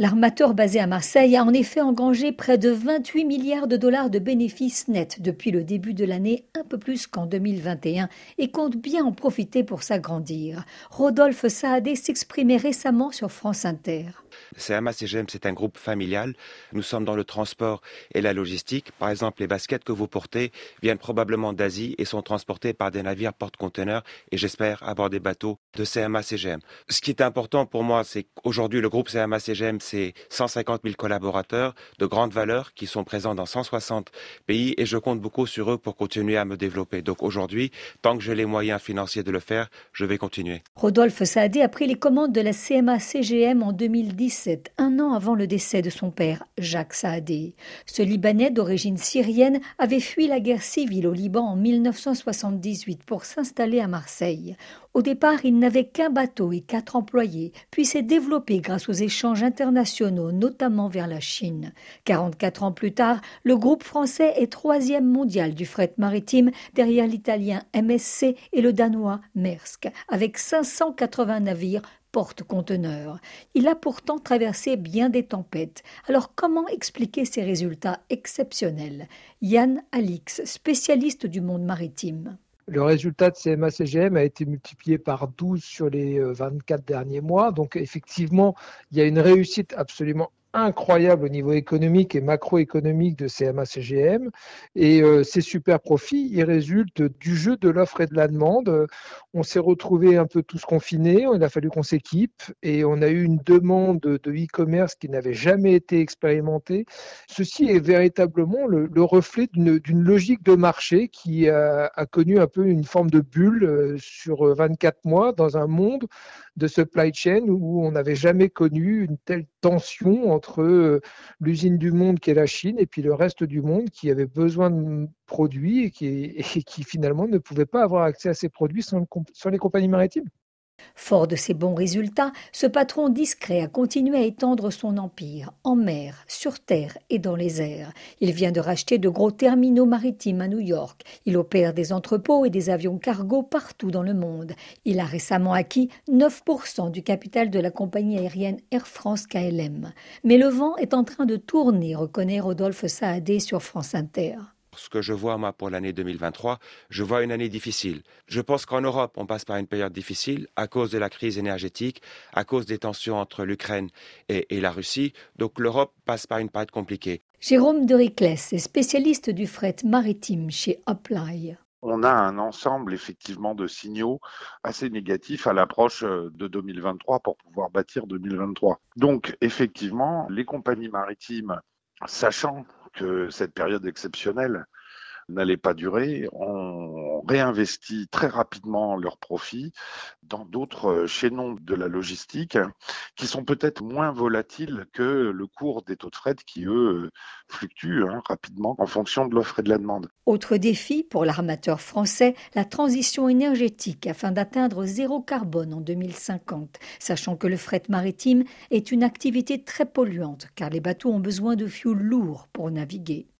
L'armateur basé à Marseille a en effet engrangé près de 28 milliards de dollars de bénéfices nets depuis le début de l'année, un peu plus qu'en 2021, et compte bien en profiter pour s'agrandir. Rodolphe Saadé s'exprimait récemment sur France Inter. CMA CGM, c'est un groupe familial. Nous sommes dans le transport et la logistique. Par exemple, les baskets que vous portez viennent probablement d'Asie et sont transportées par des navires porte-conteneurs et j'espère à des bateaux de CMA CGM. Ce qui est important pour moi, c'est qu'aujourd'hui, le groupe CMA CGM, c'est 150 000 collaborateurs de grande valeur qui sont présents dans 160 pays et je compte beaucoup sur eux pour continuer à me développer. Donc aujourd'hui, tant que j'ai les moyens financiers de le faire, je vais continuer. Rodolphe Saadé a pris les commandes de la CMA CGM en 2010 un an avant le décès de son père, Jacques Saadé. Ce Libanais d'origine syrienne avait fui la guerre civile au Liban en 1978 pour s'installer à Marseille. Au départ, il n'avait qu'un bateau et quatre employés, puis s'est développé grâce aux échanges internationaux, notamment vers la Chine. 44 ans plus tard, le groupe français est troisième mondial du fret maritime derrière l'italien MSC et le danois Maersk, avec 580 navires porte-conteneurs. Il a pourtant traversé bien des tempêtes. Alors comment expliquer ces résultats exceptionnels? Yann Alix, spécialiste du monde maritime. Le résultat de CMA-CGM a été multiplié par 12 sur les 24 euh, derniers mois. Donc effectivement, il y a une réussite absolument incroyable au niveau économique et macroéconomique de CMA-CGM. Et euh, ces super profits, ils résultent du jeu de l'offre et de la demande. On s'est retrouvé un peu tous confinés, il a fallu qu'on s'équipe et on a eu une demande de e-commerce qui n'avait jamais été expérimentée. Ceci est véritablement le, reflet d'une logique de marché qui a, connu un peu une forme de bulle euh, sur 24 mois dans un monde de supply chain où on n'avait jamais connu une telle tension entre euh, l'usine du monde qui est la Chine et puis le reste du monde qui avait besoin de produits et qui, finalement ne pouvait pas avoir accès à ces produits sans les compagnies maritimes. Fort de ses bons résultats, ce patron discret a continué à étendre son empire, en mer, sur terre et dans les airs. Il vient de racheter de gros terminaux maritimes à New York. Il opère des entrepôts et des avions cargo partout dans le monde. Il a récemment acquis 9% du capital de la compagnie aérienne Air France KLM. Mais le vent est en train de tourner, reconnaît Rodolphe Saadé sur France Inter ce que je vois moi pour l'année 2023, je vois une année difficile. Je pense qu'en Europe, on passe par une période difficile à cause de la crise énergétique, à cause des tensions entre l'Ukraine et, la Russie. Donc l'Europe passe par une période compliquée. Jérôme de est spécialiste du fret maritime chez Apply. On a un ensemble effectivement de signaux assez négatifs à l'approche euh, de 2023 pour pouvoir bâtir 2023. Donc effectivement, les compagnies maritimes, sachant que cette période exceptionnelle n'allait pas durer, on réinvestit très rapidement leurs profits dans d'autres chaînons de la logistique qui sont peut-être moins volatiles que le cours des taux de fret qui, eux, fluctuent hein, rapidement en fonction de l'offre et de la demande. Autre défi pour l'armateur français, la transition énergétique afin d'atteindre zéro carbone en 2050, sachant que le fret maritime est une activité très polluante car les bateaux ont besoin de fioul lourd pour naviguer.